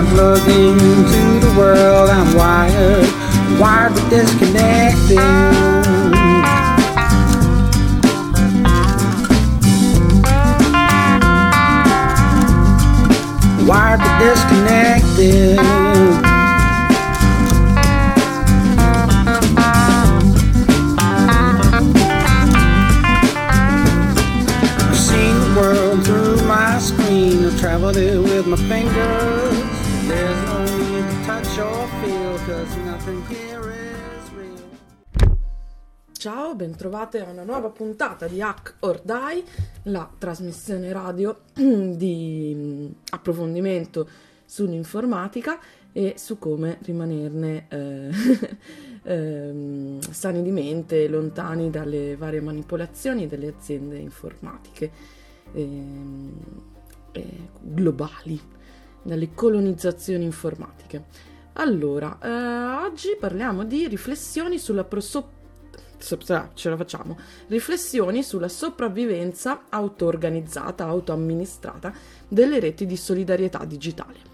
I'm plugged into the world, I'm wired, wired but disconnected. wired but disconnected. Ciao, bentrovate a una nuova puntata di Hack or Die, la trasmissione radio di mm, approfondimento sull'informatica e su come rimanerne eh, eh, sani di mente, lontani dalle varie manipolazioni delle aziende informatiche. Eh, eh, globali, dalle colonizzazioni informatiche. Allora, eh, oggi parliamo di riflessioni sulla proso- ce la facciamo. Riflessioni sulla sopravvivenza auto-organizzata, auto-amministrata delle reti di solidarietà digitale.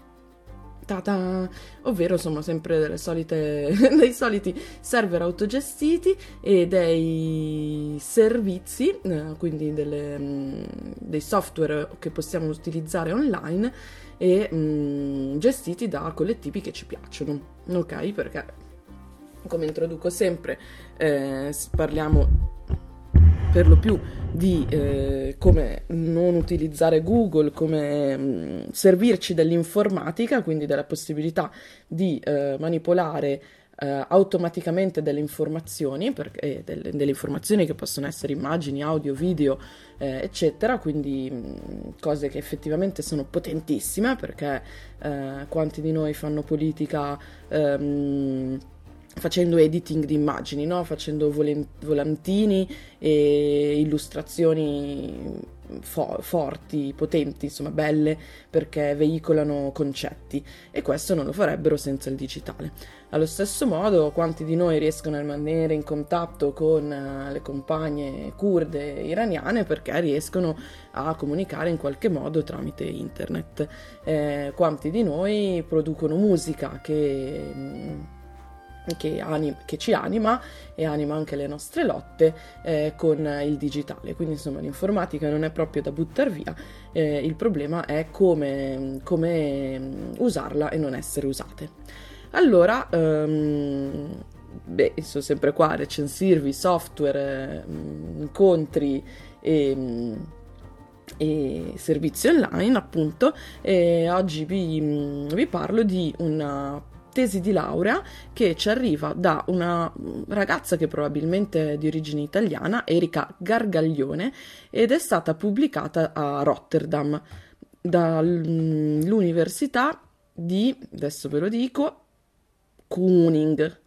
Ta-ta! ovvero sono sempre solite, dei soliti server autogestiti e dei servizi, eh, quindi delle, mm, dei software che possiamo utilizzare online e mh, mm, gestiti da collettivi che ci piacciono, ok? Perché come introduco sempre eh, parliamo per lo più di eh, come non utilizzare Google, come mh, mm, servirci dell'informatica, quindi della possibilità di eh, manipolare eh, automaticamente delle informazioni, perché, eh, delle, delle, informazioni che possono essere immagini, audio, video, eh, eccetera, quindi mh, mm, cose che effettivamente sono potentissime, perché eh, quanti di noi fanno politica ehm, facendo editing di immagini, no? facendo volantini e illustrazioni fo- forti, potenti, insomma belle perché veicolano concetti e questo non lo farebbero senza il digitale. Allo stesso modo, quanti di noi riescono a rimanere in contatto con uh, le compagne kurde iraniane perché riescono a comunicare in qualche modo tramite internet? Eh, quanti di noi producono musica che... Mh, che, anim- che, ci anima e anima anche le nostre lotte eh, con il digitale. Quindi insomma l'informatica non è proprio da buttare via, eh, il problema è come, come, mm, usarla e non essere usate. Allora, um, beh, sono sempre qua a recensirvi software, um, incontri e... Um, e servizi online appunto e oggi vi, vi parlo di una tesi di laurea che ci arriva da una ragazza che probabilmente è di origine italiana, Erika Gargaglione, ed è stata pubblicata a Rotterdam dall'università di, adesso ve lo dico, Kuning.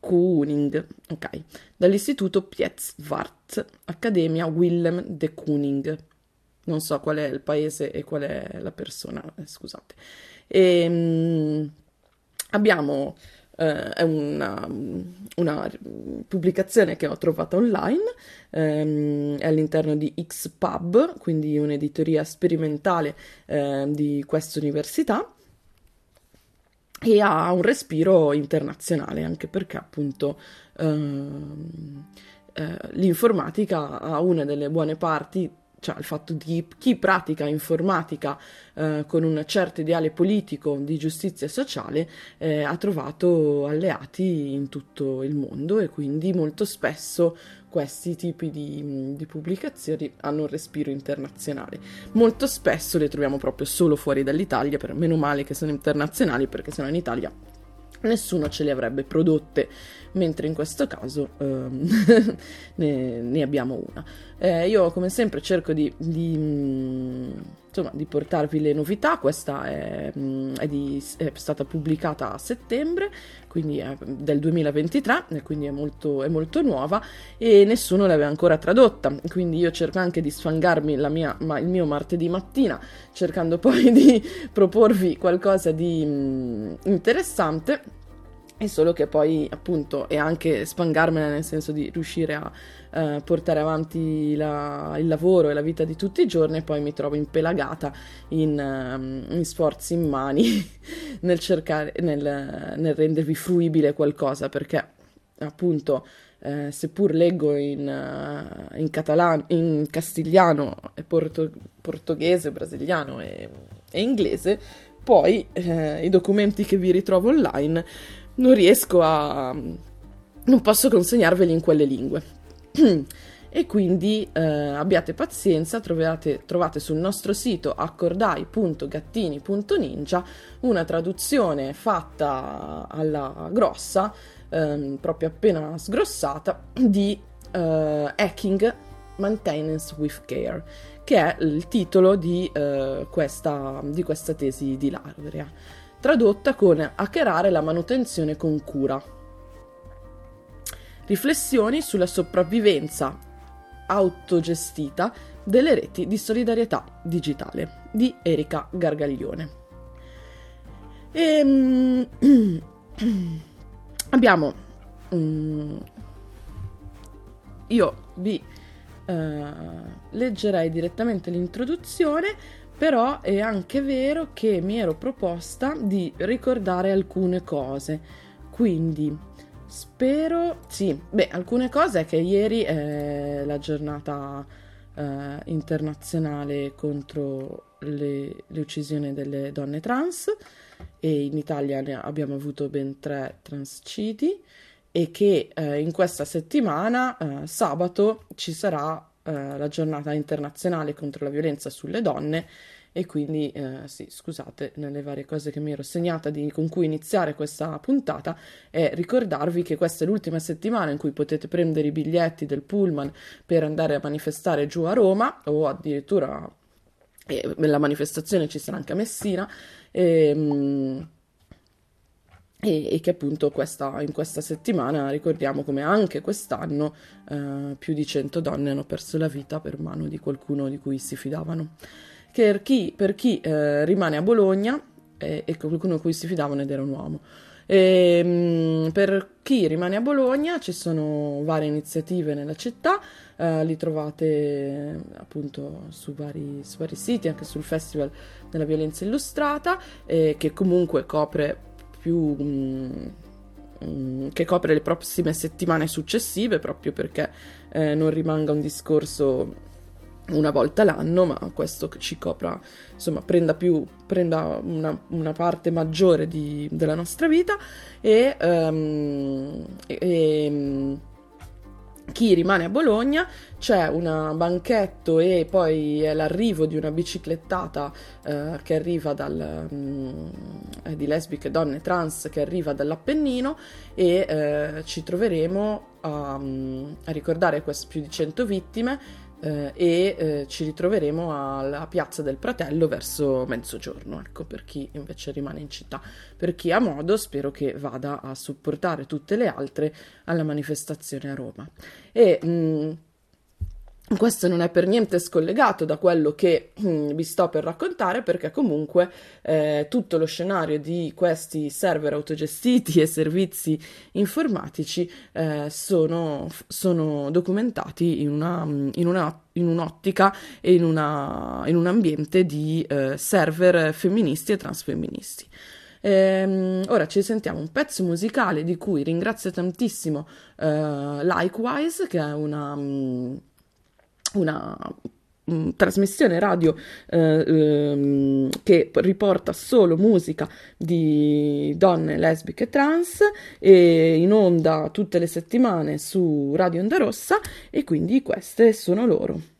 Kuning, ok, dall'istituto Pietzwart, Accademia Willem de Kuning. Non so qual è il paese e qual è la persona, eh, scusate. E, ehm, abbiamo eh, è una, una, pubblicazione che ho trovato online, ehm, è all'interno di Xpub, quindi un'editoria sperimentale eh, di questa università e ha un respiro internazionale anche perché appunto eh, l'informatica ha una delle buone parti cioè il fatto di chi pratica informatica eh, con un certo ideale politico di giustizia sociale eh, ha trovato alleati in tutto il mondo e quindi molto spesso questi tipi di, di, pubblicazioni hanno un respiro internazionale. Molto spesso le troviamo proprio solo fuori dall'Italia, per meno male che sono internazionali perché sennò in Italia nessuno ce le avrebbe prodotte, mentre in questo caso eh, ne, ne, abbiamo una. Eh, io come sempre cerco di, di, insomma, di, portarvi le novità, questa è, è, di, è, stata pubblicata a settembre, quindi è del 2023, e quindi è molto, è molto nuova e nessuno l'aveva ancora tradotta, quindi io cerco anche di sfangarmi mia, ma, il mio martedì mattina, cercando poi di proporvi qualcosa di mh, interessante. È solo che poi, appunto, e anche spangarmela nel senso di riuscire a, eh, portare avanti la, il lavoro e la vita di tutti i giorni e poi mi trovo impelagata in, um, in sforzi immani nel cercare, nel, nel rendervi fruibile qualcosa perché appunto eh, seppur leggo in, uh, in, catalano, in castigliano, porto, portoghese, brasiliano e, e inglese, poi eh, i documenti che vi ritrovo online non riesco a... non posso consegnarveli in quelle lingue. E quindi eh, abbiate pazienza, trovate, trovate, sul nostro sito accordai.gattini.ninja una traduzione fatta alla grossa, ehm, proprio appena sgrossata, di eh, Hacking Maintenance with Care, che è il titolo di, eh, questa, di questa tesi di laurea, tradotta con Hackerare la manutenzione con cura. Riflessioni sulla sopravvivenza autogestita delle reti di solidarietà digitale di Erika Gargaglione. E, um, abbiamo um, io vi uh, leggerei direttamente l'introduzione però è anche vero che mi ero proposta di ricordare alcune cose quindi Spero, sì, beh, alcune cose è che ieri è la giornata eh, internazionale contro le, le, uccisioni delle donne trans e in Italia ne abbiamo avuto ben tre transcidi e che eh, in questa settimana, eh, sabato, ci sarà eh, la giornata internazionale contro la violenza sulle donne e quindi eh, sì, scusate, nelle varie cose che mi ero segnata di, con cui iniziare questa puntata è ricordarvi che questa è l'ultima settimana in cui potete prendere i biglietti del pullman per andare a manifestare giù a Roma o addirittura eh, la manifestazione ci sarà anche a Messina e, ehm, e, e che appunto questa, in questa settimana ricordiamo come anche quest'anno eh, più di 100 donne hanno perso la vita per mano di qualcuno di cui si fidavano per chi, per chi eh, rimane a Bologna e, e qualcuno a cui si fidavano ed era un uomo. E, ehm, mh, per chi rimane a Bologna ci sono varie iniziative nella città, eh, li trovate appunto su vari, su vari, siti, anche sul Festival della Violenza Illustrata, eh, che comunque copre più... Mh, che copre le prossime settimane successive proprio perché eh, non rimanga un discorso una volta l'anno, ma questo ci copra, insomma, prenda, più, prenda una, una parte maggiore di, della nostra vita e, um, e, e, chi rimane a Bologna c'è un banchetto e poi è l'arrivo di una biciclettata uh, che arriva dal, um, di lesbiche donne trans che arriva dall'Appennino e uh, ci troveremo a, um, a ricordare queste più di 100 vittime eh, e eh, ci ritroveremo alla Piazza del Pratello verso mezzogiorno, ecco, per chi invece rimane in città. Per chi ha modo, spero che vada a supportare tutte le altre alla manifestazione a Roma. E mh, mm, questo non è per niente scollegato da quello che hm, vi sto per raccontare perché comunque eh, tutto lo scenario di questi server autogestiti e servizi informatici eh, sono, sono, documentati in, una, in, una, in, un'ottica e in, una, in un ambiente di eh, server femministi e transfemministi. Ehm, ora ci sentiamo un pezzo musicale di cui ringrazio tantissimo eh, Likewise, che è una... Una mm, trasmissione radio eh, ehm, che riporta solo musica di donne lesbiche trans e in onda tutte le settimane su Radio Onda Rossa e quindi queste sono loro.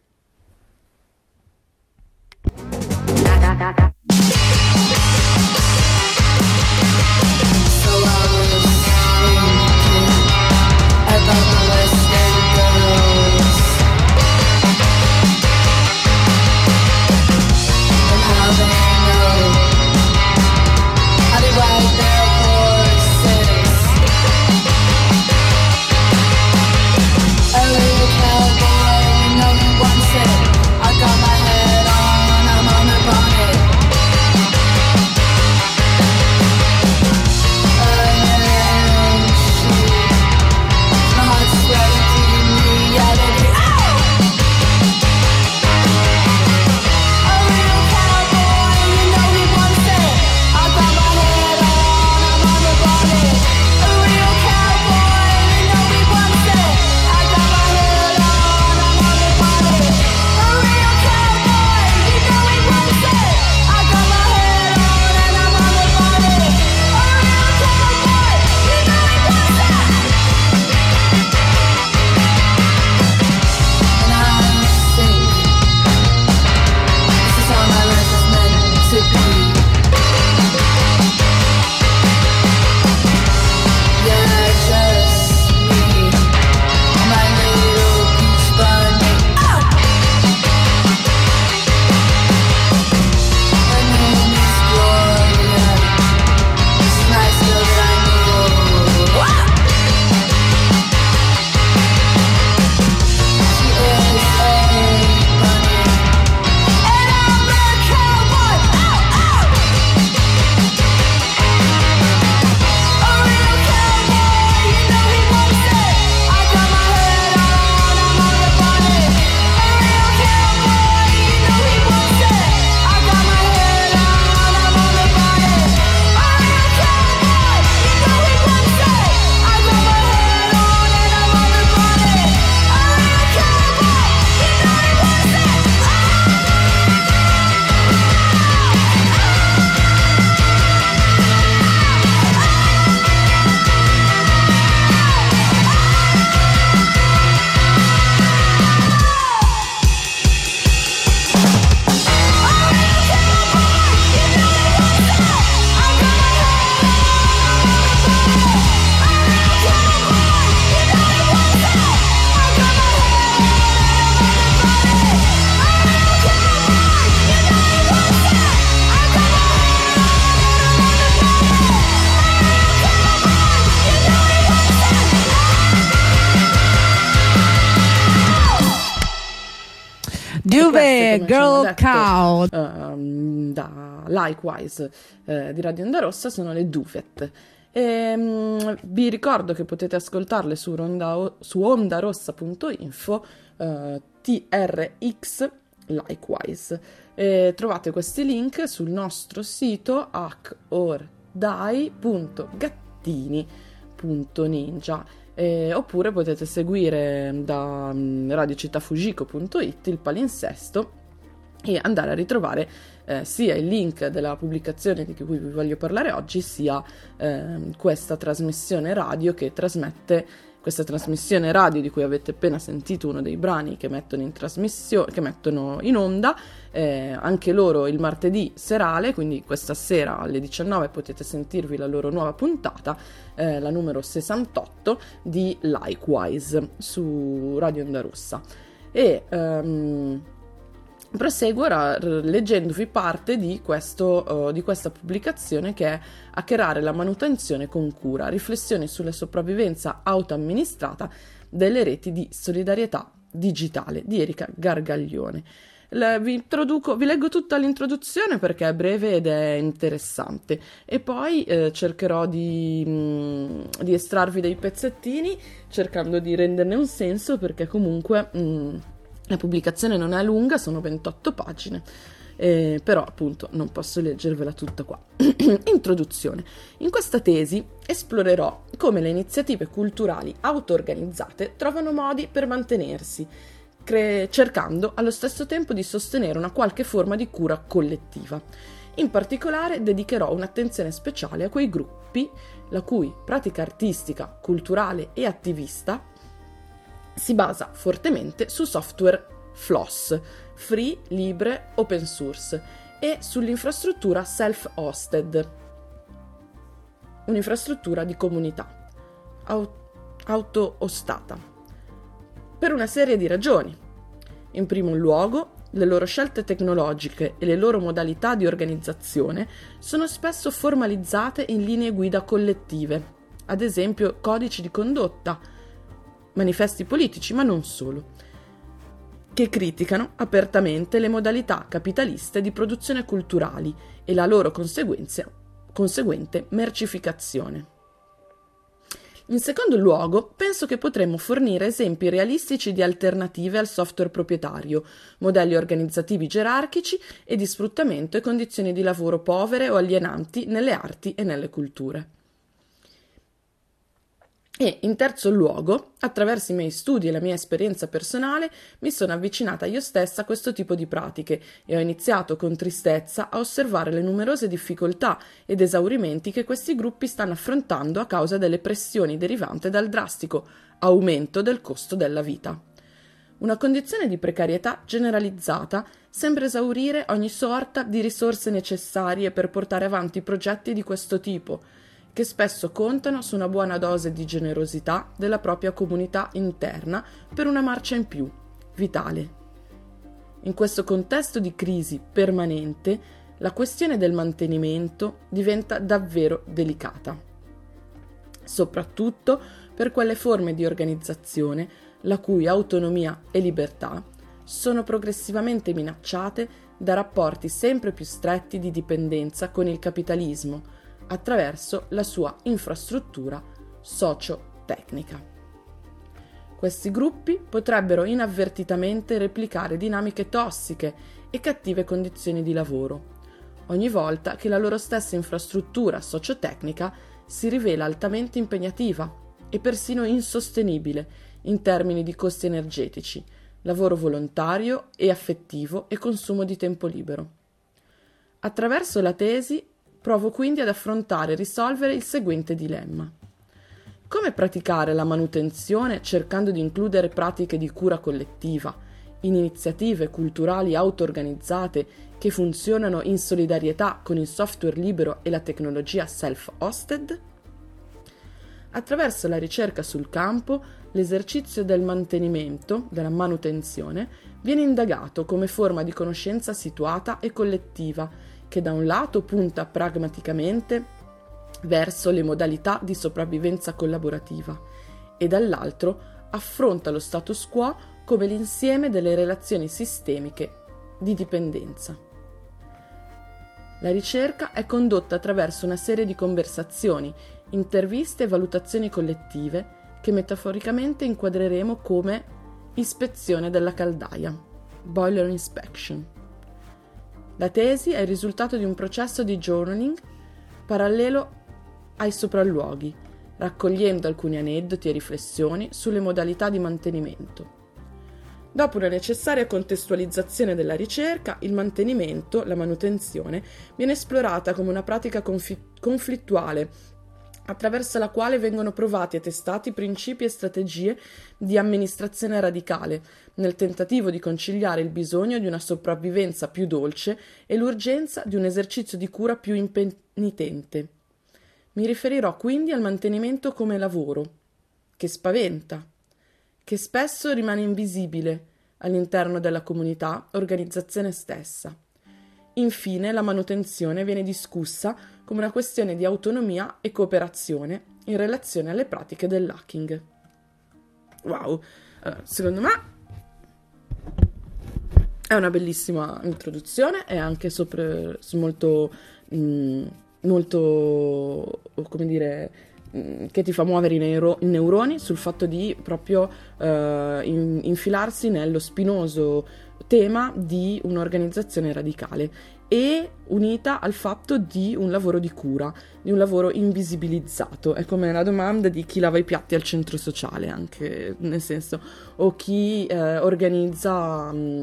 Likewise uh, di Radio Onda Rossa sono le Duvet. E, um, vi ricordo che potete ascoltarle su, ronda, su ondarossa.info uh, TRX Likewise. E trovate questi link sul nostro sito hackordai.gattini.ninja eh, oppure potete seguire da um, radiocittafujiko.it il palinsesto e andare a ritrovare eh, sia il link della pubblicazione di cui vi voglio parlare oggi, sia eh, questa trasmissione radio che trasmette questa trasmissione radio di cui avete appena sentito uno dei brani che mettono in, trasmissione, che mettono in onda, eh, anche loro il martedì serale, quindi questa sera alle 19 potete sentirvi la loro nuova puntata, eh, la numero 68 di Likewise su Radio Onda Rossa. E um, Proseguo leggendovi parte di, questo, uh, di, questa pubblicazione che è Hackerare la manutenzione con cura, riflessioni sulla sopravvivenza autoamministrata delle reti di solidarietà digitale di Erika Gargaglione. Le, vi, vi, leggo tutta l'introduzione perché è breve ed è interessante e poi eh, cercherò di, mh, mm, di, estrarvi dei pezzettini cercando di renderne un senso perché comunque... Mh, mm, la pubblicazione non è lunga, sono 28 pagine, eh, però appunto non posso leggervela tutta qua. Introduzione. In questa tesi esplorerò come le iniziative culturali auto-organizzate trovano modi per mantenersi, cre- cercando allo stesso tempo di sostenere una qualche forma di cura collettiva. In particolare dedicherò un'attenzione speciale a quei gruppi la cui pratica artistica, culturale e attivista si basa fortemente su software FLOSS, free, libre, open source, e sull'infrastruttura self-hosted, un'infrastruttura di comunità, auto-ostata, per una serie di ragioni. In primo luogo, le loro scelte tecnologiche e le loro modalità di organizzazione sono spesso formalizzate in linee guida collettive, ad esempio codici di condotta, manifesti politici, ma non solo, che criticano apertamente le modalità capitaliste di produzione culturali e la loro conseguente mercificazione. In secondo luogo, penso che potremmo fornire esempi realistici di alternative al software proprietario, modelli organizzativi gerarchici e di sfruttamento e condizioni di lavoro povere o alienanti nelle arti e nelle culture. E in terzo luogo, attraverso i miei studi e la mia esperienza personale, mi sono avvicinata io stessa a questo tipo di pratiche e ho iniziato con tristezza a osservare le numerose difficoltà ed esaurimenti che questi gruppi stanno affrontando a causa delle pressioni derivanti dal drastico aumento del costo della vita. Una condizione di precarietà generalizzata sembra esaurire ogni sorta di risorse necessarie per portare avanti progetti di questo tipo, che spesso contano su una buona dose di generosità della propria comunità interna per una marcia in più, vitale. In questo contesto di crisi permanente, la questione del mantenimento diventa davvero delicata, soprattutto per quelle forme di organizzazione la cui autonomia e libertà sono progressivamente minacciate da rapporti sempre più stretti di dipendenza con il capitalismo, attraverso la sua infrastruttura socio-tecnica. Questi gruppi potrebbero inavvertitamente replicare dinamiche tossiche e cattive condizioni di lavoro, ogni volta che la loro stessa infrastruttura socio-tecnica si rivela altamente impegnativa e persino insostenibile in termini di costi energetici, lavoro volontario e affettivo e consumo di tempo libero. Attraverso la tesi Provo quindi ad affrontare e risolvere il seguente dilemma. Come praticare la manutenzione cercando di includere pratiche di cura collettiva in iniziative culturali auto-organizzate che funzionano in solidarietà con il software libero e la tecnologia self-hosted? Attraverso la ricerca sul campo, l'esercizio del mantenimento, della manutenzione, viene indagato come forma di conoscenza situata e collettiva che da un lato punta pragmaticamente verso le modalità di sopravvivenza collaborativa e dall'altro affronta lo status quo come l'insieme delle relazioni sistemiche di dipendenza. La ricerca è condotta attraverso una serie di conversazioni, interviste e valutazioni collettive che metaforicamente inquadreremo come ispezione della caldaia, boiler inspection. La tesi è il risultato di un processo di journaling parallelo ai sopralluoghi, raccogliendo alcuni aneddoti e riflessioni sulle modalità di mantenimento. Dopo una necessaria contestualizzazione della ricerca, il mantenimento, la manutenzione, viene esplorata come una pratica confi- conflittuale attraverso la quale vengono provati e testati principi e strategie di amministrazione radicale, nel tentativo di conciliare il bisogno di una sopravvivenza più dolce e l'urgenza di un esercizio di cura più impenitente. Mi riferirò quindi al mantenimento come lavoro, che spaventa, che spesso rimane invisibile all'interno della comunità organizzazione stessa. Infine, la manutenzione viene discussa come una questione di autonomia e cooperazione in relazione alle pratiche dell'hacking. Wow, allora, secondo me è una bellissima introduzione, è anche sopra, molto, mh, mm, molto, come dire, Mm, che ti fa muovere i, neuro- i, neuroni sul fatto di proprio uh, in- infilarsi nello spinoso tema di un'organizzazione radicale e unita al fatto di un lavoro di cura, di un lavoro invisibilizzato. È come la domanda di chi lava i piatti al centro sociale, anche nel senso, o chi eh, organizza... Mh, mm,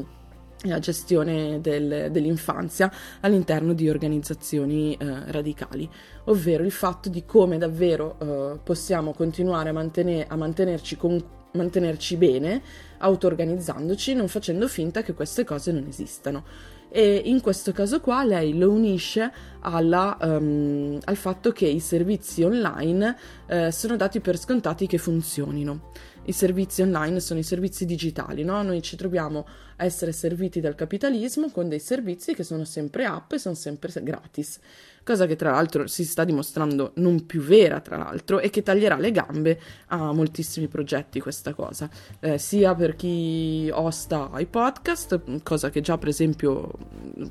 la gestione del, dell'infanzia all'interno di organizzazioni eh, radicali, ovvero il fatto di come davvero eh, possiamo continuare a, mantenere, a mantenerci, con, mantenerci bene, auto-organizzandoci, non facendo finta che queste cose non esistano. E in questo caso qua lei lo unisce alla, um, al fatto che i servizi online eh, sono dati per scontati che funzionino i servizi online sono i servizi digitali, no? Noi ci troviamo a essere serviti dal capitalismo con dei servizi che sono sempre app e sono sempre gratis, cosa che tra l'altro si sta dimostrando non più vera, tra l'altro, e che taglierà le gambe a moltissimi progetti questa cosa, eh, sia per chi osta i podcast, cosa che già per esempio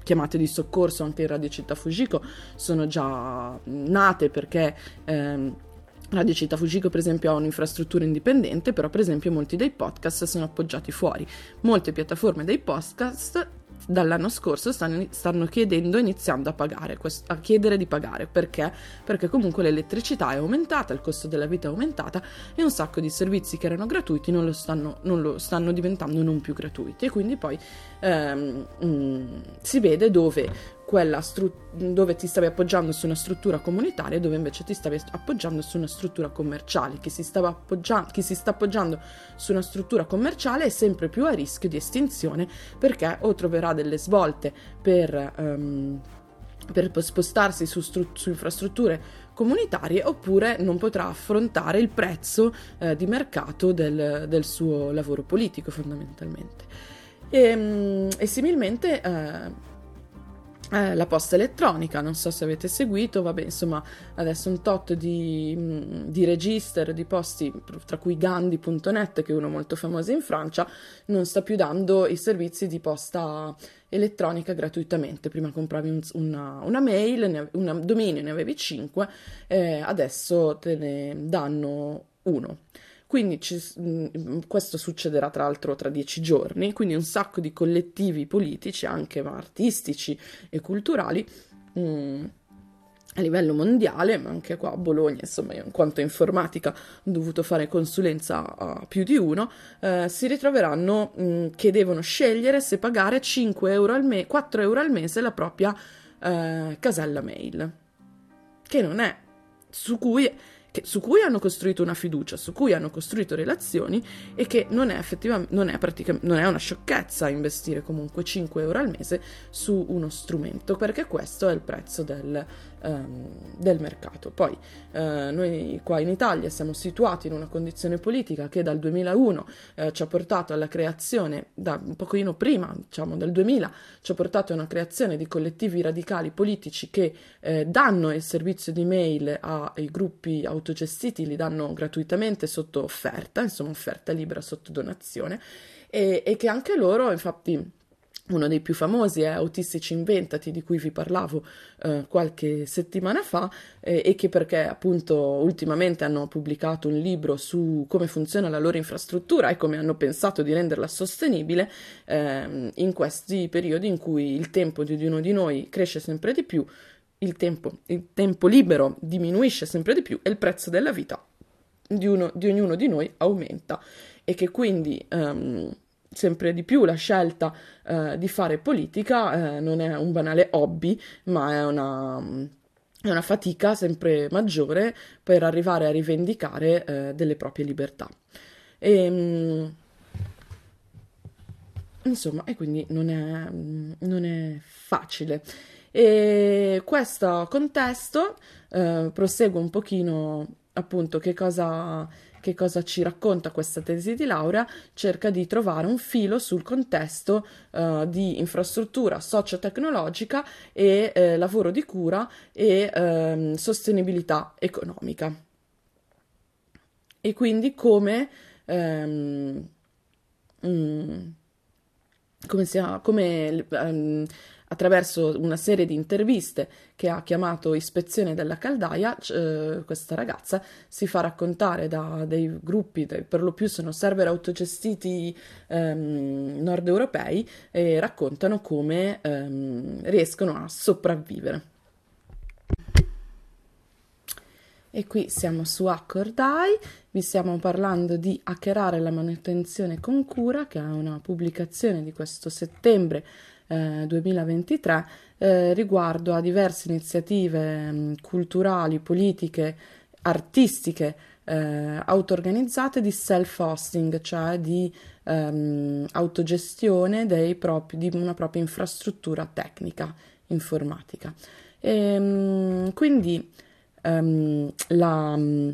chiamate di soccorso anche in Radio Città Fujiko sono già nate perché... Ehm, Radio Città Fujiko per esempio ha un'infrastruttura indipendente, però per esempio molti dei podcast sono appoggiati fuori. Molte piattaforme dei podcast dall'anno scorso stanno, stanno chiedendo, iniziando a pagare, a chiedere di pagare. Perché? Perché comunque l'elettricità è aumentata, il costo della vita è aumentata e un sacco di servizi che erano gratuiti non lo stanno, non lo stanno diventando non più gratuiti. E quindi poi ehm, mh, mm, si vede dove quella stru- dove ti stavi appoggiando su una struttura comunitaria e dove invece ti stavi appoggiando su una struttura commerciale. Chi si, appoggia- chi si sta appoggiando su una struttura commerciale è sempre più a rischio di estinzione perché o troverà delle svolte per, um, per spostarsi su, stru- su, infrastrutture comunitarie oppure non potrà affrontare il prezzo eh, di mercato del, del, suo lavoro politico fondamentalmente. E, um, e similmente... Eh, eh, la posta elettronica, non so se avete seguito, vabbè, insomma, adesso un tot di, mm, di register di posti, tra cui Gandhi.net, che è uno molto famoso in Francia, non sta più dando i servizi di posta elettronica gratuitamente. Prima compravi un, una, una, mail, un dominio, ne avevi 5, eh, adesso te ne danno uno. Quindi ci, mm, questo succederà tra l'altro tra dieci giorni, quindi un sacco di collettivi politici, anche artistici e culturali, mh, mm, a livello mondiale, ma anche qua a Bologna, insomma, in quanto informatica ho dovuto fare consulenza a più di uno, eh, si ritroveranno mh, mm, che devono scegliere se pagare 5 euro al me- 4 euro al mese la propria eh, casella mail, che non è, su cui che, su cui hanno costruito una fiducia, su cui hanno costruito relazioni e che non è non è, non è una sciocchezza investire comunque 5 euro al mese su uno strumento, perché questo è il prezzo del, um, del mercato. Poi uh, noi qua in Italia siamo situati in una condizione politica che dal 2001 uh, ci ha portato alla creazione, da un pochino prima, diciamo dal 2000, ci ha portato a una creazione di collettivi radicali politici che uh, danno il servizio di mail ai gruppi autoritarì autogestiti li danno gratuitamente sotto offerta, insomma offerta libera sotto donazione, e, e che anche loro, infatti, uno dei più famosi è Autistici Inventati, di cui vi parlavo eh, qualche settimana fa, eh, e che perché appunto ultimamente hanno pubblicato un libro su come funziona la loro infrastruttura e come hanno pensato di renderla sostenibile eh, in questi periodi in cui il tempo di ognuno di noi cresce sempre di più, il tempo, il tempo libero diminuisce sempre di più e il prezzo della vita di, uno, di ognuno di noi aumenta e che quindi um, sempre di più la scelta uh, di fare politica uh, non è un banale hobby, ma è una, è una, fatica sempre maggiore per arrivare a rivendicare uh, delle proprie libertà. E, um, insomma, e quindi non è, non è facile. E questo contesto prosegue un pochino appunto che cosa che cosa ci racconta questa tesi di laurea, cerca di trovare un filo sul contesto uh, di infrastruttura socio-tecnologica e eh, lavoro di cura e eh, sostenibilità economica. E quindi come, ehm, mm, come, sia, come um, attraverso una serie di interviste che ha chiamato Ispezione della Caldaia, eh, questa ragazza si fa raccontare da dei gruppi, dei, per lo più sono server autogestiti ehm, nord europei, e raccontano come ehm, riescono a sopravvivere. E qui siamo su Hackordai, vi stiamo parlando di hackerare la manutenzione con cura, che è una pubblicazione di questo settembre 2023 eh, riguardo a diverse iniziative mh, mm, culturali, politiche, artistiche eh, auto-organizzate di self-hosting, cioè di ehm, autogestione propri, di una propria infrastruttura tecnica informatica. E, mh, mm, quindi ehm, la, mm,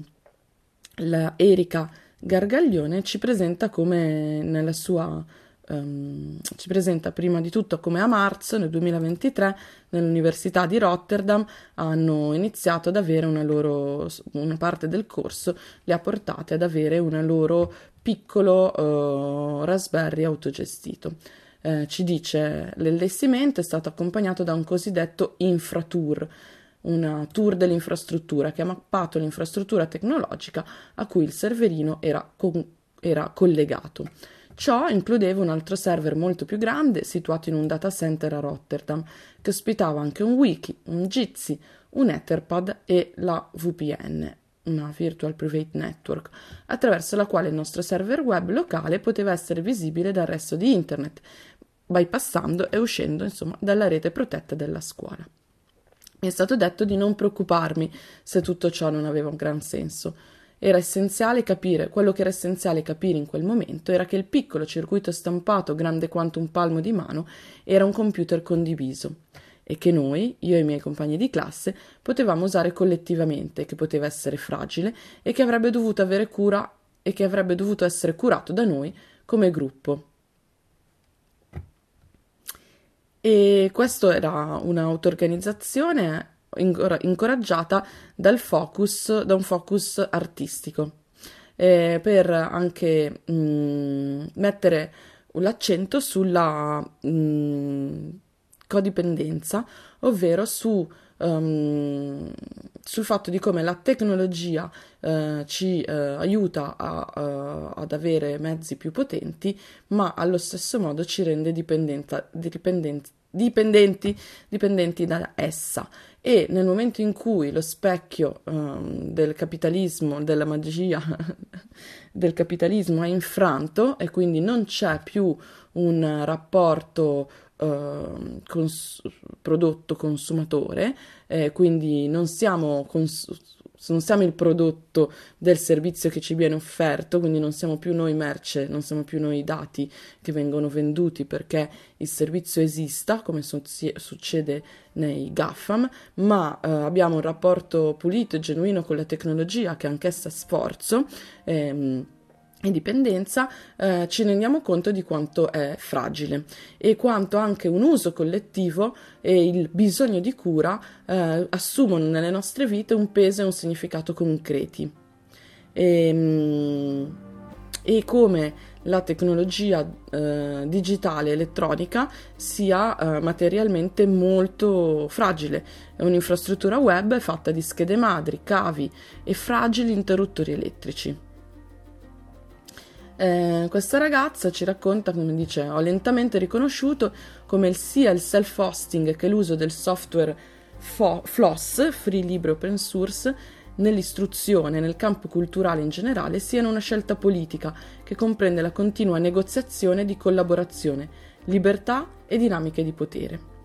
la Erika Gargaglione ci presenta come nella sua um, ci presenta prima di tutto come a marzo nel 2023 nell'Università di Rotterdam hanno iniziato ad avere una loro una parte del corso li ha portate ad avere un loro piccolo uh, Raspberry autogestito. Eh, ci dice l'allestimento è stato accompagnato da un cosiddetto infratour, una tour dell'infrastruttura che ha mappato l'infrastruttura tecnologica a cui il serverino era, con- era collegato. Ciò includeva un altro server molto più grande situato in un data center a Rotterdam, che ospitava anche un wiki, un Jitsi, un Etherpad e la VPN, una Virtual Private Network, attraverso la quale il nostro server web locale poteva essere visibile dal resto di Internet, bypassando e uscendo insomma dalla rete protetta della scuola. Mi è stato detto di non preoccuparmi se tutto ciò non aveva un gran senso. Era essenziale capire, quello che era essenziale capire in quel momento era che il piccolo circuito stampato grande quanto un palmo di mano era un computer condiviso e che noi, io e i miei compagni di classe, potevamo usare collettivamente, che poteva essere fragile e che avrebbe dovuto avere cura e che avrebbe dovuto essere curato da noi come gruppo. E questo era un'auto-organizzazione incoraggiata dal focus, da un focus artistico, eh, per anche mh, mm, mettere l'accento sulla mh, mm, codipendenza, ovvero su, um, sul fatto di come la tecnologia uh, ci uh, aiuta a, uh, ad avere mezzi più potenti, ma allo stesso modo ci rende dipendenti, dipendenti, dipendenti da essa e nel momento in cui lo specchio um, del capitalismo, della magia del capitalismo è infranto e quindi non c'è più un rapporto uh, cons- prodotto-consumatore, eh, quindi non siamo cons- non siamo il prodotto del servizio che ci viene offerto, quindi non siamo più noi merce, non siamo più noi dati che vengono venduti perché il servizio esista, come so- succede nei GAFAM, ma eh, abbiamo un rapporto pulito e genuino con la tecnologia che anch'essa sforzo. Ehm, e dipendenza eh, ci rendiamo conto di quanto è fragile e quanto anche un uso collettivo e il bisogno di cura eh, assumono nelle nostre vite un peso e un significato concreti. E, ehm, e come la tecnologia eh, digitale elettronica sia eh, materialmente molto fragile. Un'infrastruttura web è fatta di schede madri, cavi e fragili interruttori elettrici. Eh, questa ragazza ci racconta come dice: Ho lentamente riconosciuto come sia il self-hosting che l'uso del software fo- FLOSS, free libero open source, nell'istruzione nel campo culturale in generale siano una scelta politica che comprende la continua negoziazione di collaborazione, libertà e dinamiche di potere.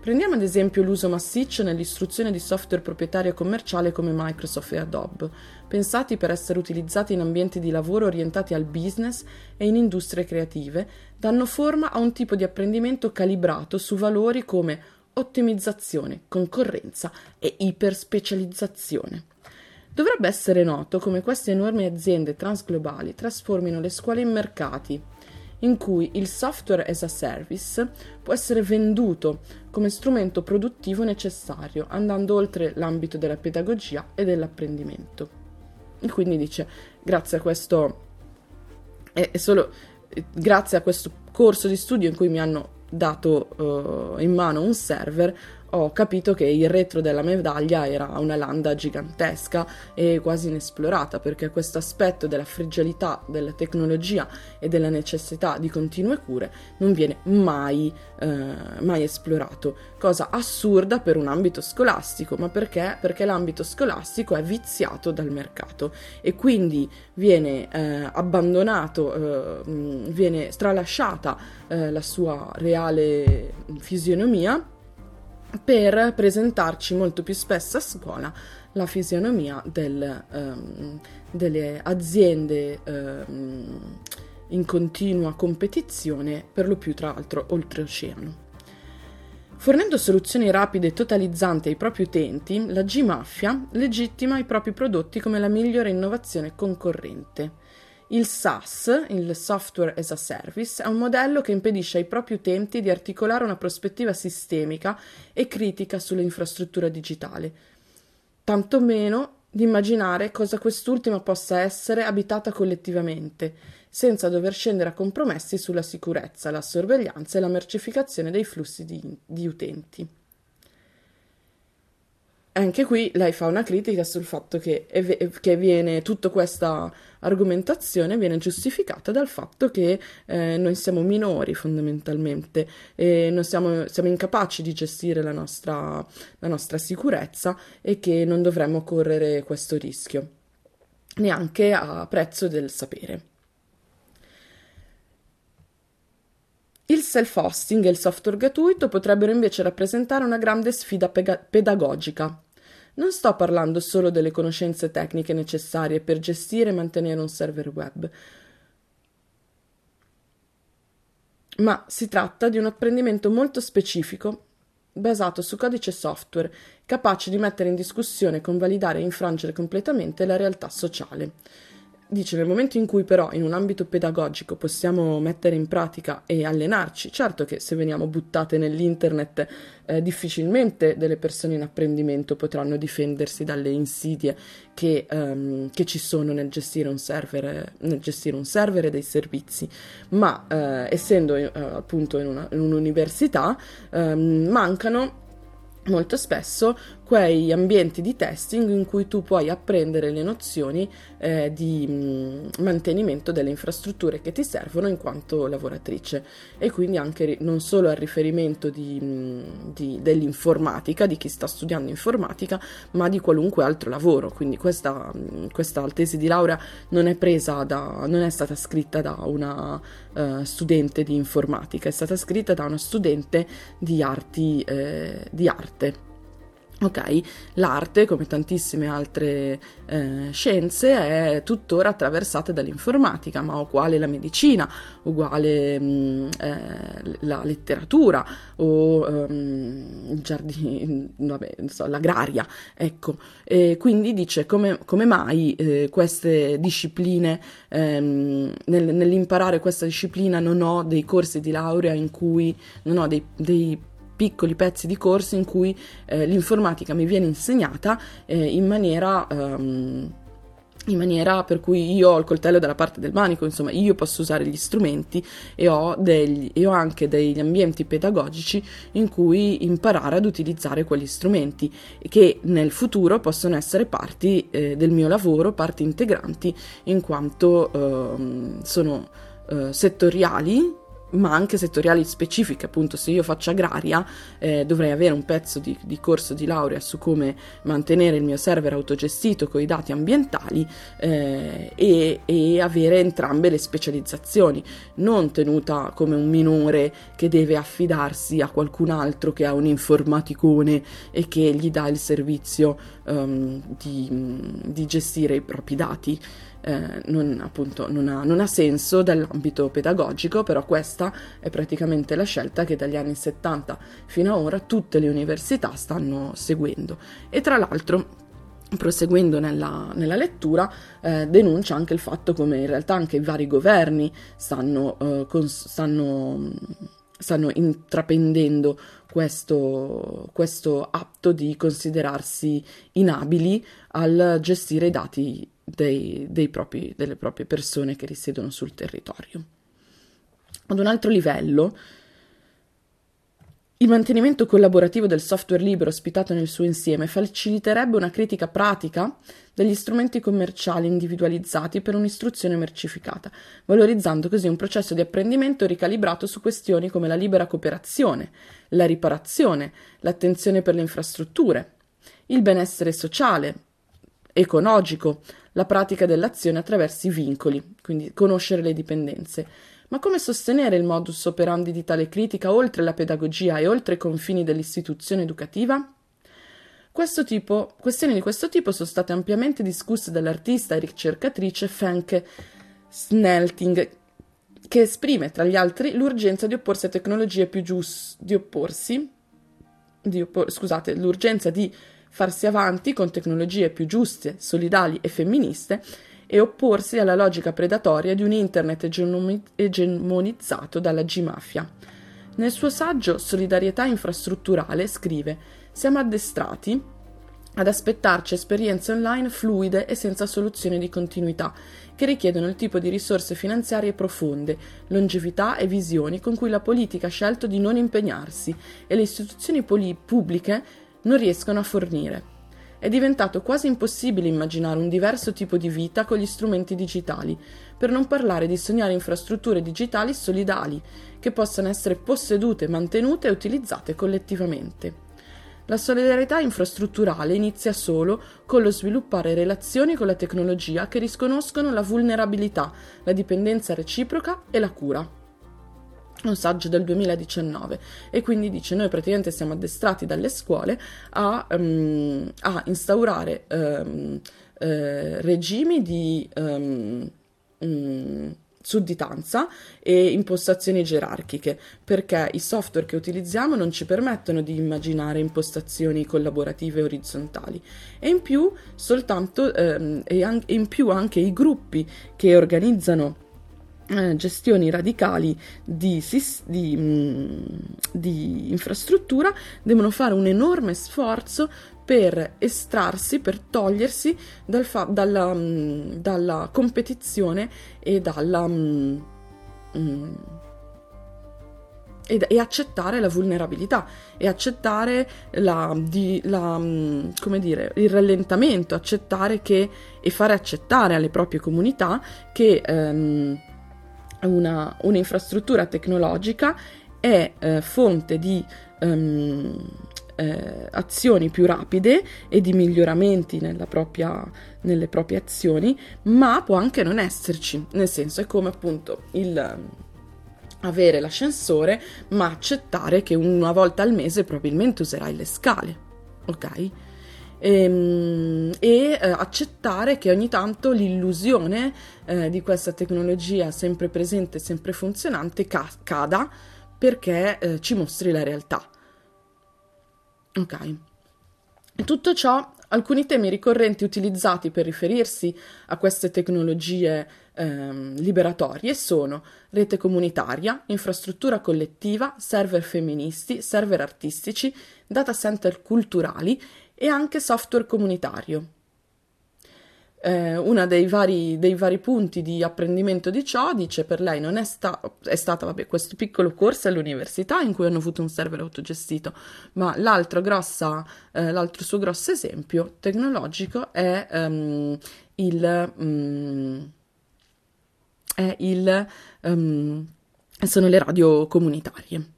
Prendiamo ad esempio l'uso massiccio nell'istruzione di software proprietario commerciale come Microsoft e Adobe, pensati per essere utilizzati in ambienti di lavoro orientati al business e in industrie creative, danno forma a un tipo di apprendimento calibrato su valori come ottimizzazione, concorrenza e iperspecializzazione. Dovrebbe essere noto come queste enormi aziende transglobali trasformino le scuole in mercati, in cui il software as a service può essere venduto come strumento produttivo necessario, andando oltre l'ambito della pedagogia e dell'apprendimento. E quindi dice, grazie a questo, è, solo grazie a questo corso di studio in cui mi hanno dato uh, in mano un server, ho capito che il retro della medaglia era una landa gigantesca e quasi inesplorata, perché questo aspetto della fragilità della tecnologia e della necessità di continue cure non viene mai, eh, mai esplorato. Cosa assurda per un ambito scolastico, ma perché? Perché l'ambito scolastico è viziato dal mercato e quindi viene eh, abbandonato, eh, viene stralasciata eh, la sua reale fisionomia per presentarci molto più spesso a scuola la fisionomia del, um, delle aziende um, in continua competizione, per lo più tra l'altro oltreoceano. Fornendo soluzioni rapide e totalizzanti ai propri utenti, la G-Mafia legittima i propri prodotti come la migliore innovazione concorrente. Il SaaS, il Software as a Service, è un modello che impedisce ai propri utenti di articolare una prospettiva sistemica e critica sull'infrastruttura digitale, tanto meno di immaginare cosa quest'ultima possa essere abitata collettivamente, senza dover scendere a compromessi sulla sicurezza, la sorveglianza e la mercificazione dei flussi di, di utenti. Anche qui lei fa una critica sul fatto che, che viene, tutta questa argomentazione viene giustificata dal fatto che eh, noi siamo minori fondamentalmente e non siamo, siamo incapaci di gestire la nostra, la nostra sicurezza e che non dovremmo correre questo rischio, neanche a prezzo del sapere. Il self-hosting e il software gratuito potrebbero invece rappresentare una grande sfida pega- pedagogica non sto parlando solo delle conoscenze tecniche necessarie per gestire e mantenere un server web, ma si tratta di un apprendimento molto specifico basato su codice software, capace di mettere in discussione, convalidare e infrangere completamente la realtà sociale. Dice, nel momento in cui però in un ambito pedagogico possiamo mettere in pratica e allenarci, certo che se veniamo buttate nell'internet eh, difficilmente delle persone in apprendimento potranno difendersi dalle insidie che, um, che ci sono nel gestire, un server, nel gestire un server e dei servizi, ma eh, essendo eh, appunto in, una, in un'università ehm, mancano molto spesso quei ambienti di testing in cui tu puoi apprendere le nozioni eh, di mh, mm, mantenimento delle infrastrutture che ti servono in quanto lavoratrice e quindi anche non solo al riferimento di, mh, mm, di, dell'informatica, di chi sta studiando informatica, ma di qualunque altro lavoro. Quindi questa, mh, mm, questa tesi di laurea non è presa da, non è stata scritta da una uh, studente di informatica, è stata scritta da una studente di arti, eh, di arte Ok, l'arte, come tantissime altre eh, scienze, è tuttora attraversata dall'informatica, ma uguale la medicina, uguale mh, mm, eh, la letteratura o um, giardini, vabbè, so, l'agraria. Ecco, e quindi dice come, come mai eh, queste discipline, ehm, nel, nell'imparare questa disciplina non ho dei corsi di laurea in cui non ho dei, dei piccoli pezzi di corso in cui eh, l'informatica mi viene insegnata eh, in maniera... Um, in maniera per cui io ho il coltello dalla parte del manico, insomma io posso usare gli strumenti e ho, degli, e ho, anche degli ambienti pedagogici in cui imparare ad utilizzare quegli strumenti che nel futuro possono essere parti eh, del mio lavoro, parti integranti in quanto eh, sono eh, settoriali ma anche settoriali specifiche, appunto se io faccio agraria eh, dovrei avere un pezzo di, di, corso di laurea su come mantenere il mio server autogestito con i dati ambientali eh, e, e, avere entrambe le specializzazioni, non tenuta come un minore che deve affidarsi a qualcun altro che ha un informaticone e che gli dà il servizio um, di, di gestire i propri dati eh, non, appunto, non ha, non ha senso dall'ambito pedagogico, però questa è praticamente la scelta che dagli anni 70 fino ad ora tutte le università stanno seguendo. E tra l'altro proseguendo nella, nella lettura, eh, denuncia anche il fatto come in realtà anche i vari governi stanno, eh, cons- stanno, stanno intraprendendo questo, questo, atto di considerarsi inabili al gestire i dati dei, dei propri, delle proprie persone che risiedono sul territorio. Ad un altro livello, il mantenimento collaborativo del software libero ospitato nel suo insieme faciliterebbe una critica pratica degli strumenti commerciali individualizzati per un'istruzione mercificata, valorizzando così un processo di apprendimento ricalibrato su questioni come la libera cooperazione, la riparazione, l'attenzione per le infrastrutture, il benessere sociale, economico, la pratica dell'azione attraverso i vincoli, quindi conoscere le dipendenze. Ma come sostenere il modus operandi di tale critica oltre la pedagogia e oltre i confini dell'istituzione educativa? Tipo, questioni di questo tipo sono state ampiamente discusse dall'artista e ricercatrice Fenke Snelting, che esprime, tra gli altri, l'urgenza di opporsi a tecnologie più giuste, di opporsi, di oppor- scusate, l'urgenza di farsi avanti con tecnologie più giuste, solidali e femministe e opporsi alla logica predatoria di un internet egemonizzato dalla G-mafia. Nel suo saggio Solidarietà infrastrutturale scrive: Siamo addestrati ad aspettarci esperienze online fluide e senza soluzione di continuità, che richiedono il tipo di risorse finanziarie profonde, longevità e visioni con cui la politica ha scelto di non impegnarsi e le istituzioni poli- pubbliche non riescono a fornire. È diventato quasi impossibile immaginare un diverso tipo di vita con gli strumenti digitali, per non parlare di sognare infrastrutture digitali solidali, che possano essere possedute, mantenute e utilizzate collettivamente. La solidarietà infrastrutturale inizia solo con lo sviluppare relazioni con la tecnologia che risconoscono la vulnerabilità, la dipendenza reciproca e la cura un saggio del 2019 e quindi dice noi praticamente siamo addestrati dalle scuole a, um, a instaurare um, eh, regimi di um, sudditanza e impostazioni gerarchiche perché i software che utilizziamo non ci permettono di immaginare impostazioni collaborative orizzontali. E in più soltanto e in più anche i gruppi che organizzano eh, gestioni radicali di, di, mm, di, infrastruttura devono fare un enorme sforzo per estrarsi, per togliersi dal fa- dalla, mm, dalla, competizione e dalla... Mm, e, e, accettare la vulnerabilità e accettare la, di, la, dire, il rallentamento, accettare che e fare accettare alle proprie comunità che ehm, una, un'infrastruttura tecnologica è eh, fonte di um, eh, azioni più rapide e di miglioramenti propria, nelle proprie azioni, ma può anche non esserci, nel senso è come appunto il avere l'ascensore, ma accettare che una volta al mese probabilmente userai le scale. ok? Ehm, e, e eh, accettare che ogni tanto l'illusione eh, di questa tecnologia sempre presente, sempre funzionante ca- cada perché eh, ci mostri la realtà. Ok. Tutto ciò, alcuni temi ricorrenti utilizzati per riferirsi a queste tecnologie ehm, liberatorie sono rete comunitaria, infrastruttura collettiva, server femministi, server artistici, data center culturali e anche software comunitario. Eh, uno dei vari, dei vari, punti di apprendimento di ciò dice per lei non è, sta- è stato vabbè, questo piccolo corso all'università in cui hanno avuto un server autogestito, ma l'altro, grossa, eh, l'altro suo grosso esempio tecnologico è um, il, um, è il um, sono le radio comunitarie.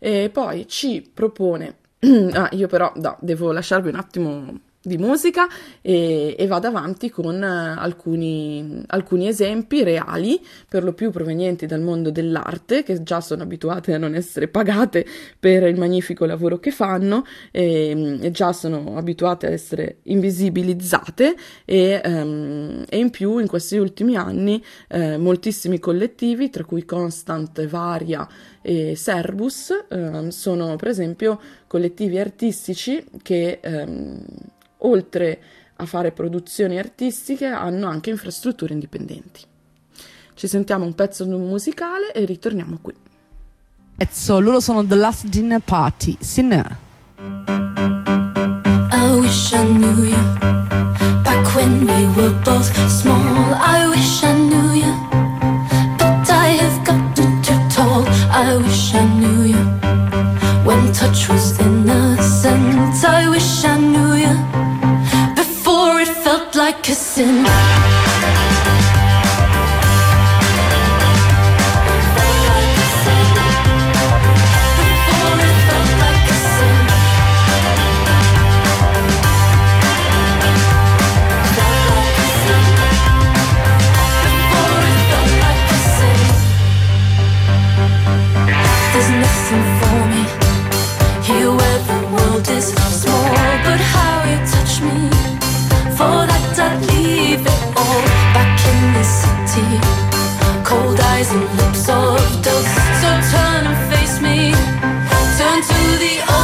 E poi ci propone ah, io però no, devo lasciarvi un attimo di musica e, e vado avanti con uh, alcuni, alcuni, esempi reali, per lo più provenienti dal mondo dell'arte, che già sono abituate a non essere pagate per il magnifico lavoro che fanno e, e già sono abituate a essere invisibilizzate e, um, e, in più in questi ultimi anni eh, moltissimi collettivi, tra cui Constant, Varia e Serbus, eh, sono per esempio collettivi artistici che ehm, oltre a fare produzioni artistiche, hanno anche infrastrutture indipendenti. Ci sentiamo un pezzo musicale e ritorniamo qui. Pezzo, loro sono The Last Dinner Party, Sinner. I wish I knew you back when we were both small. I wish I knew you, but I have gotten too tall. I wish I knew you when touch was innocent. I wish I knew you. Before it felt like a sin. and lips of dough. So turn and face me, turn to the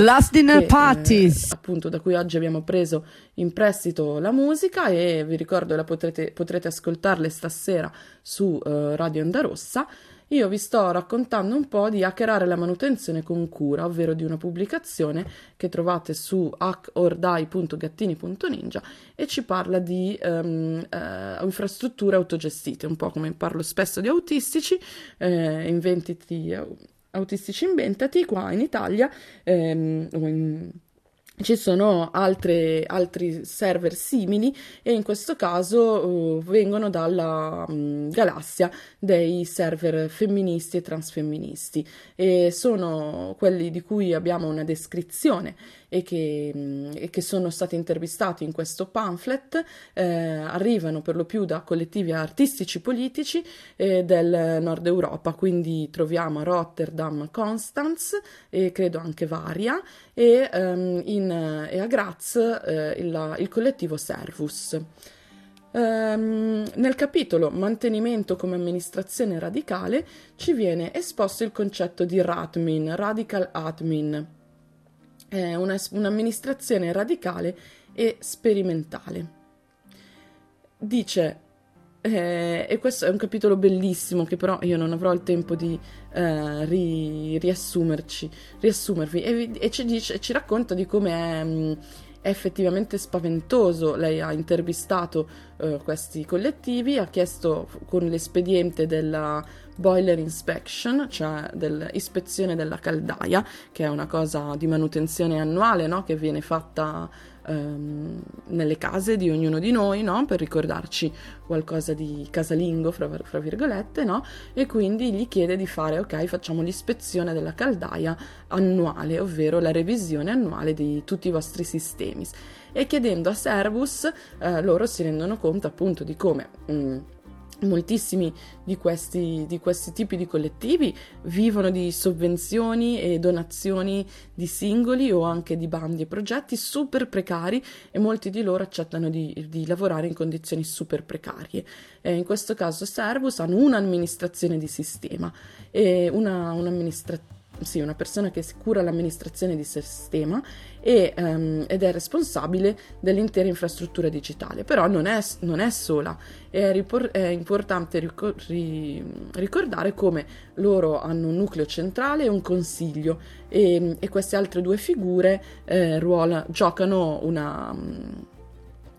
Last Dinner che, Parties. Eh, appunto, da cui oggi abbiamo preso in prestito la musica e vi ricordo che potrete, potrete ascoltarle stasera su uh, Radio Onda Rossa io vi sto raccontando un po' di hackerare la manutenzione con cura, ovvero di una pubblicazione che trovate su hackordai.gattini.ninja e ci parla di um, uh, infrastrutture autogestite, un po' come parlo spesso di autistici, eh, inventiti, autistici inventati qua in Italia, ehm, in, ci sono altre, altri server simili e in questo caso uh, vengono dalla um, galassia dei server femministi e transfemministi. E sono quelli di cui abbiamo una descrizione e che, mm, e che sono stati intervistati in questo pamphlet eh, arrivano per lo più da collettivi artistici politici eh, del nord Europa, quindi troviamo Rotterdam Constance e credo anche Varia e, um, in, e a Graz eh, il, il collettivo Servus. Um, nel capitolo Mantenimento come amministrazione radicale ci viene esposto il concetto di RADMIN, Radical Admin, è una, un'amministrazione radicale e sperimentale. Dice, eh, e questo è un capitolo bellissimo che però io non avrò il tempo di eh, ri, riassumerci, riassumervi, e, e ci, dice, ci, racconta di come è, mh, è, effettivamente spaventoso. Lei ha intervistato eh, questi collettivi, ha chiesto con l'espediente della boiler inspection, cioè dell'ispezione della caldaia, che è una cosa di manutenzione annuale no? che viene fatta ehm, nelle case di ognuno di noi, no? per ricordarci qualcosa di casalingo, fra, fra virgolette, no? e quindi gli chiede di fare, ok, facciamo l'ispezione della caldaia annuale, ovvero la revisione annuale di tutti i vostri sistemi. E chiedendo a Servus, eh, loro si rendono conto appunto di come... Mh, mm, Moltissimi di questi, di questi, tipi di collettivi vivono di sovvenzioni e donazioni di singoli o anche di bandi e progetti super precari e molti di loro accettano di, di lavorare in condizioni super precarie. Eh, in questo caso Servus hanno un'amministrazione di sistema e una, un'amministrazione sì, una persona che cura l'amministrazione di sistema e, um, ed è responsabile dell'intera infrastruttura digitale, però non è, non è sola, è, ripor- è importante ricor- ri- ricordare come loro hanno un nucleo centrale e un consiglio. E, e queste altre due figure eh, ruola, giocano una... Um,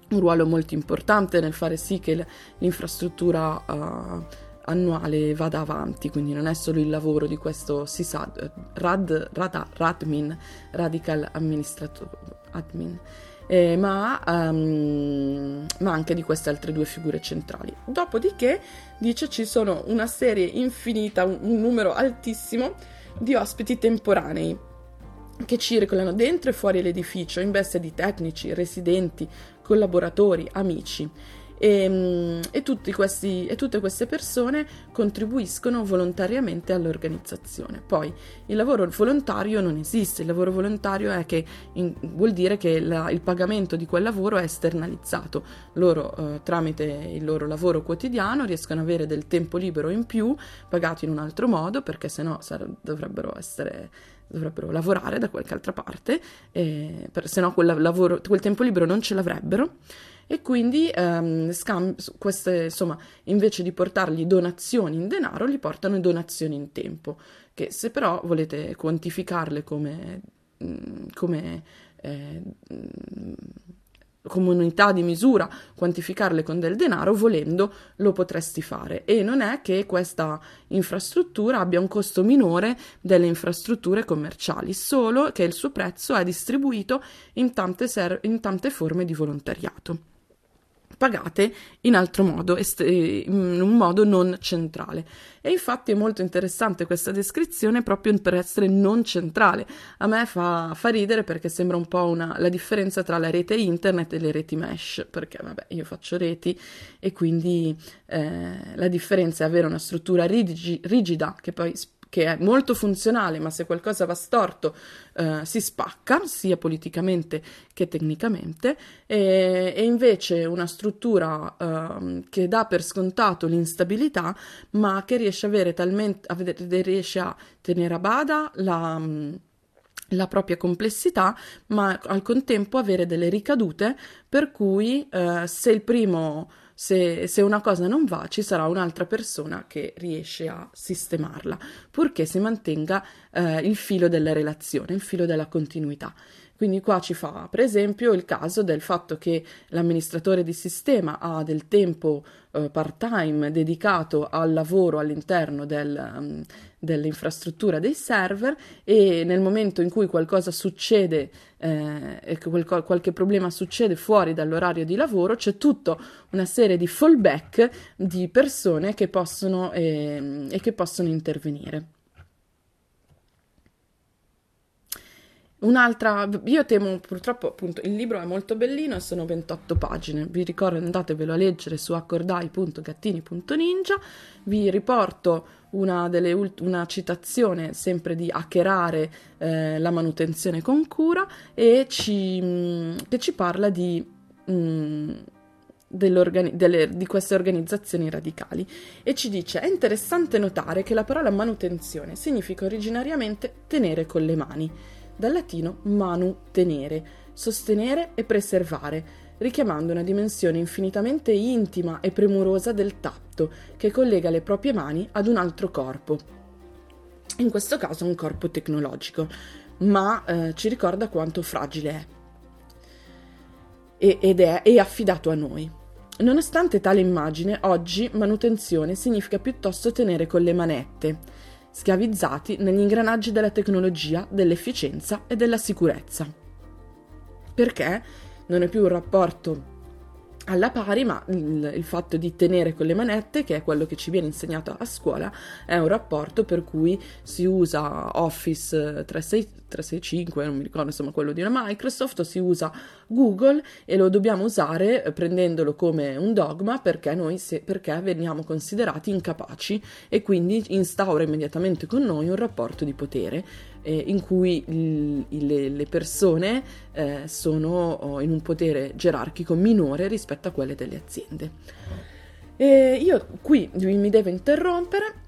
un ruolo molto importante nel fare sì che l'infrastruttura uh, annuale vada avanti, quindi non è solo il lavoro di questo SISAD, RAD, RADA, RADMIN, Radical Administrator Admin, eh, ma, um, ma, anche di queste altre due figure centrali. Dopodiché dice ci sono una serie infinita, un, un numero altissimo di ospiti temporanei che circolano dentro e fuori l'edificio in veste di tecnici, residenti, collaboratori, amici e, ehm, e, questi, e, tutte queste persone contribuiscono volontariamente all'organizzazione. Poi il lavoro volontario non esiste, il lavoro volontario in, vuol dire che la, il pagamento di quel lavoro è esternalizzato. Loro eh, tramite il loro lavoro quotidiano riescono ad avere del tempo libero in più, pagato in un altro modo, perché sennò sar- dovrebbero essere dovrebbero lavorare da qualche altra parte, eh, per, se no quel, lavoro, quel tempo libero non ce l'avrebbero e quindi ehm, scam- queste, insomma, invece di portargli donazioni in denaro, gli portano donazioni in tempo, che se però volete quantificarle come, mm, come eh, mm, come unità di misura, quantificarle con del denaro, volendo lo potresti fare. E non è che questa infrastruttura abbia un costo minore delle infrastrutture commerciali, solo che il suo prezzo è distribuito in tante, ser- in tante forme di volontariato pagate in altro modo, in un modo non centrale. E infatti è molto interessante questa descrizione proprio per essere non centrale. A me fa, fa ridere perché sembra un po' una, la differenza tra la rete internet e le reti mesh, perché vabbè io faccio reti e quindi eh, la differenza è avere una struttura rigida che poi che è molto funzionale, ma se qualcosa va storto eh, si spacca, sia politicamente che tecnicamente, e, e invece una struttura eh, che dà per scontato l'instabilità, ma che riesce avere talmente, a, vedere, riesce a tenere a bada la la propria complessità, ma al contempo avere delle ricadute per cui eh, se il primo Se, se una cosa non va, ci sarà un'altra persona che riesce a sistemarla, purché si mantenga eh, il filo della relazione, il filo della continuità. Quindi qua ci fa per esempio il caso del fatto che l'amministratore di sistema ha del tempo eh, part-time dedicato al lavoro all'interno del, um, dell'infrastruttura dei server e nel momento in cui qualcosa succede eh, e quel, qualche problema succede fuori dall'orario di lavoro c'è tutta una serie di fallback di persone che possono, eh, che possono intervenire. Un'altra, io temo purtroppo appunto il libro è molto bellino e sono 28 pagine, vi ricordo andatevelo a leggere su accordai.gattini.ninja, vi riporto una, delle, una citazione sempre di hackerare eh, la manutenzione con cura e ci, mh, mm, che ci parla di... Mh, mm, delle, di queste organizzazioni radicali. E ci dice è interessante notare che la parola manutenzione significa originariamente tenere con le mani dal latino manu tenere, sostenere e preservare, richiamando una dimensione infinitamente intima e premurosa del tatto che collega le proprie mani ad un altro corpo. In questo caso un corpo tecnologico, ma eh, ci ricorda quanto fragile è. E, ed è, è affidato a noi. Nonostante tale immagine, oggi manutenzione significa piuttosto tenere con le manette, schiavizzati negli ingranaggi della tecnologia, dell'efficienza e della sicurezza. Perché non è più un rapporto alla pari, ma il, il, fatto di tenere con le manette, che è quello che ci viene insegnato a scuola, è un rapporto per cui si usa Office 365, non mi ricordo insomma quello di una Microsoft, o si usa Google e lo dobbiamo usare prendendolo come un dogma perché noi se, perché veniamo considerati incapaci e quindi instaura immediatamente con noi un rapporto di potere eh, in cui il, le, le, persone eh, sono oh, in un potere gerarchico minore rispetto a quelle delle aziende. E io qui mi devo interrompere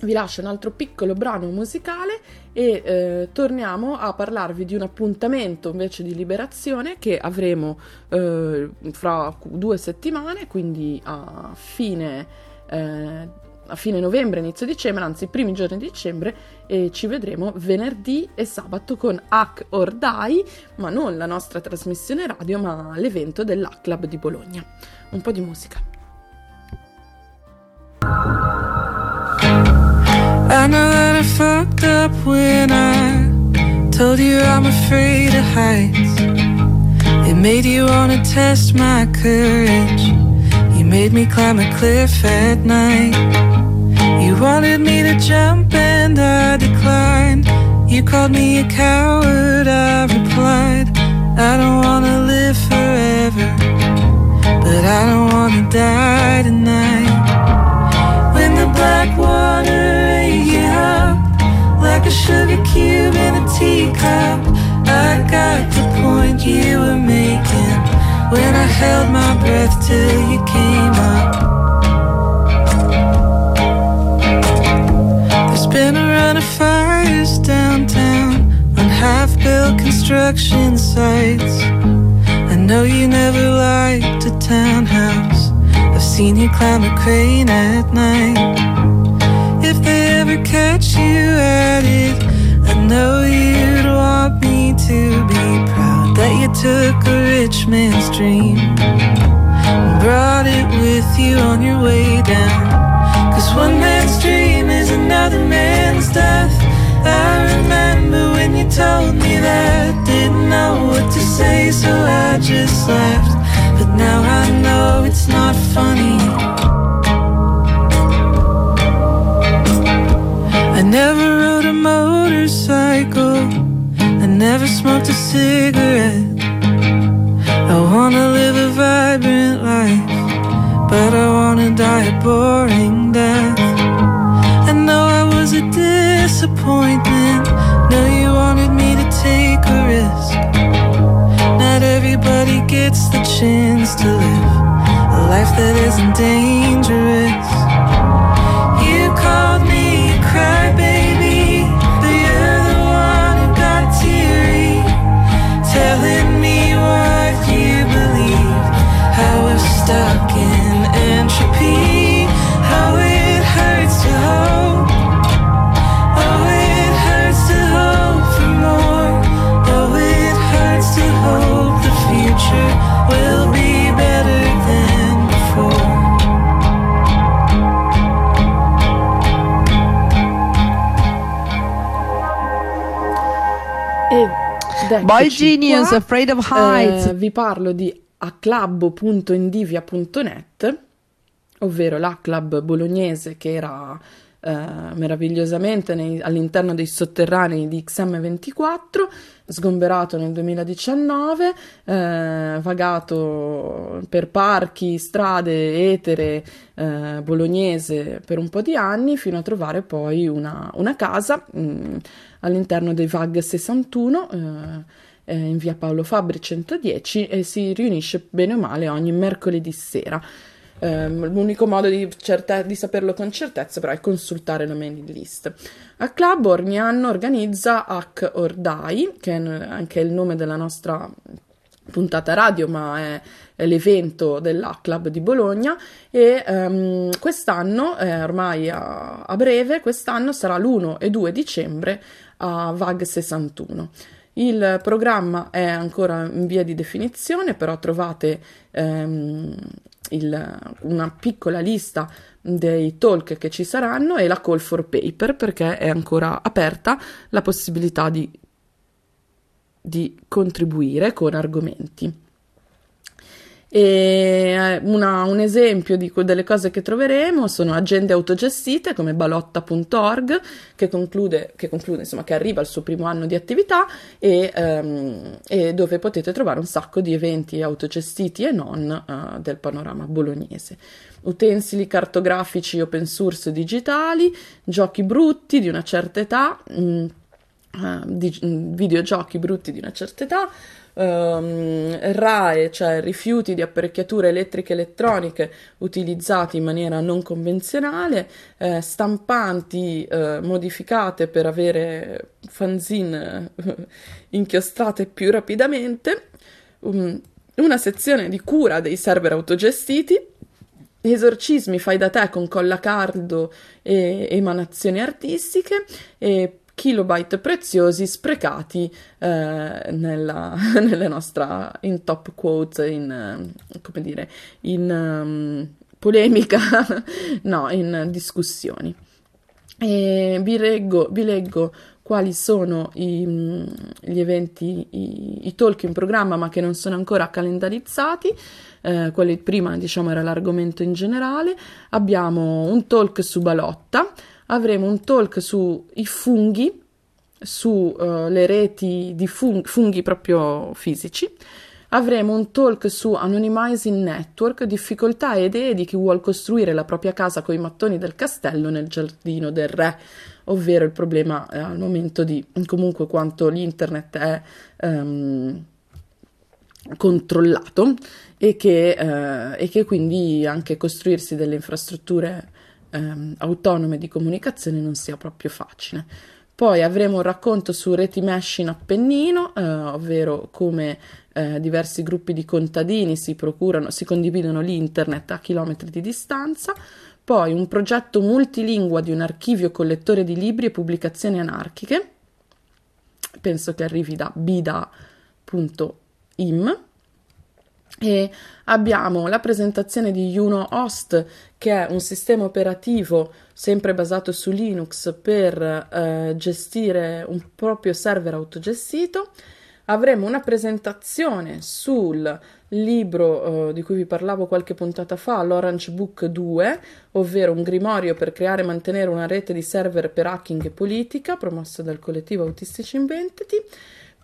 vi lascio un altro piccolo brano musicale e eh, torniamo a parlarvi di un appuntamento invece di liberazione che avremo eh, fra due settimane, quindi a fine eh, a fine novembre, inizio dicembre, anzi primi giorni di dicembre e ci vedremo venerdì e sabato con Hack or Die, ma non la nostra trasmissione radio, ma l'evento dell'Hack Club di Bologna. Un po' di musica. I know that I fucked up when I told you I'm afraid of heights. It made you wanna test my courage. You made me climb a cliff at night. You wanted me to jump and I declined. You called me a coward, I replied. I don't wanna live forever, but I don't wanna die tonight. When the black water ate you up like a sugar cube in a teacup, I got the point you were making when I held my breath till you came up. There's been a run of fires downtown on half built construction sites. I know you never liked a townhouse. I've seen you climb a crane at night. If they ever catch you at it, I know you'd want me to be took a rich man's dream and brought it with you on your way down. Cause one man's dream is another man's death. I remember when you told me that. Didn't know what to say, so I just laughed. But now I know it's not funny. I never rode a motorcycle I never smoked a cigarette. Boring death. I know I was a disappointment. Know you wanted me to take a risk. Not everybody gets the chance to live a life that isn't dangerous. Ed Boy eccoci Genius, qua. Afraid of Heights. Eh, vi parlo di acclub.indivia.net, ovvero la club bolognese che era eh, meravigliosamente nei- all'interno dei sotterranei di XM24, sgomberato nel 2019, eh, vagato per parchi, strade etere eh, bolognese per un po' di anni, fino a trovare poi una, una casa mh, all'interno dei VAG 61. eh, eh, in via Paolo Fabri 110 e si riunisce bene o male ogni mercoledì sera. Ehm, l'unico modo di, certe- di saperlo con certezza però è consultare la mailing list. A Club ogni anno organizza Hack or Die, che è anche il nome della nostra puntata radio, ma è, è l'evento della Club di Bologna e ehm, quest'anno, eh, ormai a, a breve, quest'anno sarà l'1 e 2 dicembre a VAG 61. Il programma è ancora in via di definizione, però trovate ehm, il- una piccola lista dei talk che ci saranno e la call for paper perché è ancora aperta la possibilità di, di contribuire con argomenti. E eh, una- un esempio di delle cose che troveremo sono agende autogestite come balotta.org che conclude, che conclude, insomma, che arriva al suo primo anno di attività e, ehm, e dove potete trovare un sacco di eventi autogestiti e non eh, del panorama bolognese. Utensili cartografici open source digitali, giochi brutti di una certa età, mm, eh, di- mm, videogiochi brutti di una certa età, ehm, RAE, cioè rifiuti di apparecchiature elettriche e elettroniche utilizzati in maniera non convenzionale, eh, stampanti eh, modificate per avere fanzine eh, inchiostrate più rapidamente, um, una sezione di cura dei server autogestiti, esorcismi fai da te con colla caldo e emanazioni artistiche e kilobyte preziosi sprecati eh, nella, nella nostra in top quote in eh, come dire in ehm, polemica no in discussioni e vi leggo, vi leggo quali sono i, mm, gli eventi, i, i talk in programma ma che non sono ancora calendarizzati. Eh, quelli prima, diciamo, era l'argomento in generale. Abbiamo un talk su Balotta, avremo un talk sui funghi, sulle reti di fung- funghi proprio fisici. Avremo un talk su Anonymizing Network, difficoltà e idee di chi vuole costruire la propria casa con i mattoni del castello nel giardino del re, ovvero il problema eh, al momento di comunque quanto l'internet è ehm, controllato e che, eh, e che quindi anche costruirsi delle infrastrutture ehm, autonome di comunicazione non sia proprio facile. Poi avremo un racconto su reti mesh in Appennino, eh, ovvero come eh, diversi gruppi di contadini si procurano, si condividono l'internet a chilometri di distanza. Poi un progetto multilingua di un archivio collettore di libri e pubblicazioni anarchiche. Penso che arrivi da bida.im. E abbiamo la presentazione di Juno Host, che è un sistema operativo sempre basato su Linux per eh, gestire un proprio server autogestito. Avremo una presentazione sul libro eh, di cui vi parlavo qualche puntata fa, l'Orange Book 2, ovvero un grimorio per creare e mantenere una rete di server per hacking e politica, promosso dal collettivo Autistici Inventati.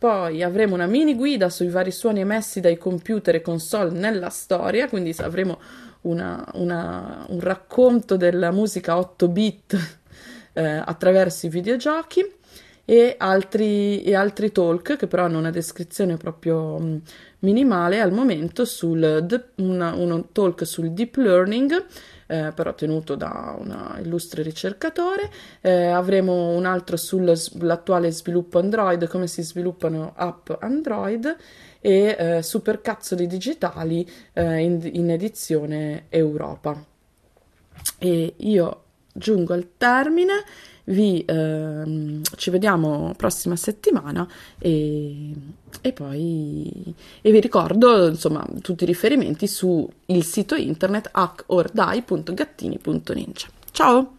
Poi avremo una mini guida sui vari suoni emessi dai computer e console nella storia, quindi avremo una- una- un racconto della musica 8 bit eh, attraverso i videogiochi e altri, e altri talk che però hanno una descrizione proprio mh, minimale al momento sul una- uno talk sul deep learning eh, però tenuto da un illustre ricercatore. Eh, avremo un altro sull'attuale sviluppo Android come si sviluppano app Android e eh, supercazzoli digitali eh, in, in edizione Europa. E io giungo al termine vi, ehm, ci vediamo prossima settimana e, e poi e vi ricordo insomma tutti i riferimenti sul sito internet hackordai.gattini.ninja. Ciao!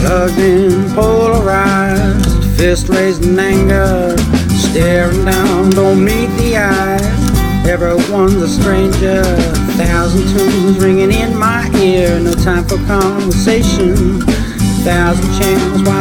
Plugged in, polarized, fist raised in anger. Staring down, don't meet the eyes. Everyone's a stranger, thousand tunes ringing in my ear, no time for conversation. Thousand channels, why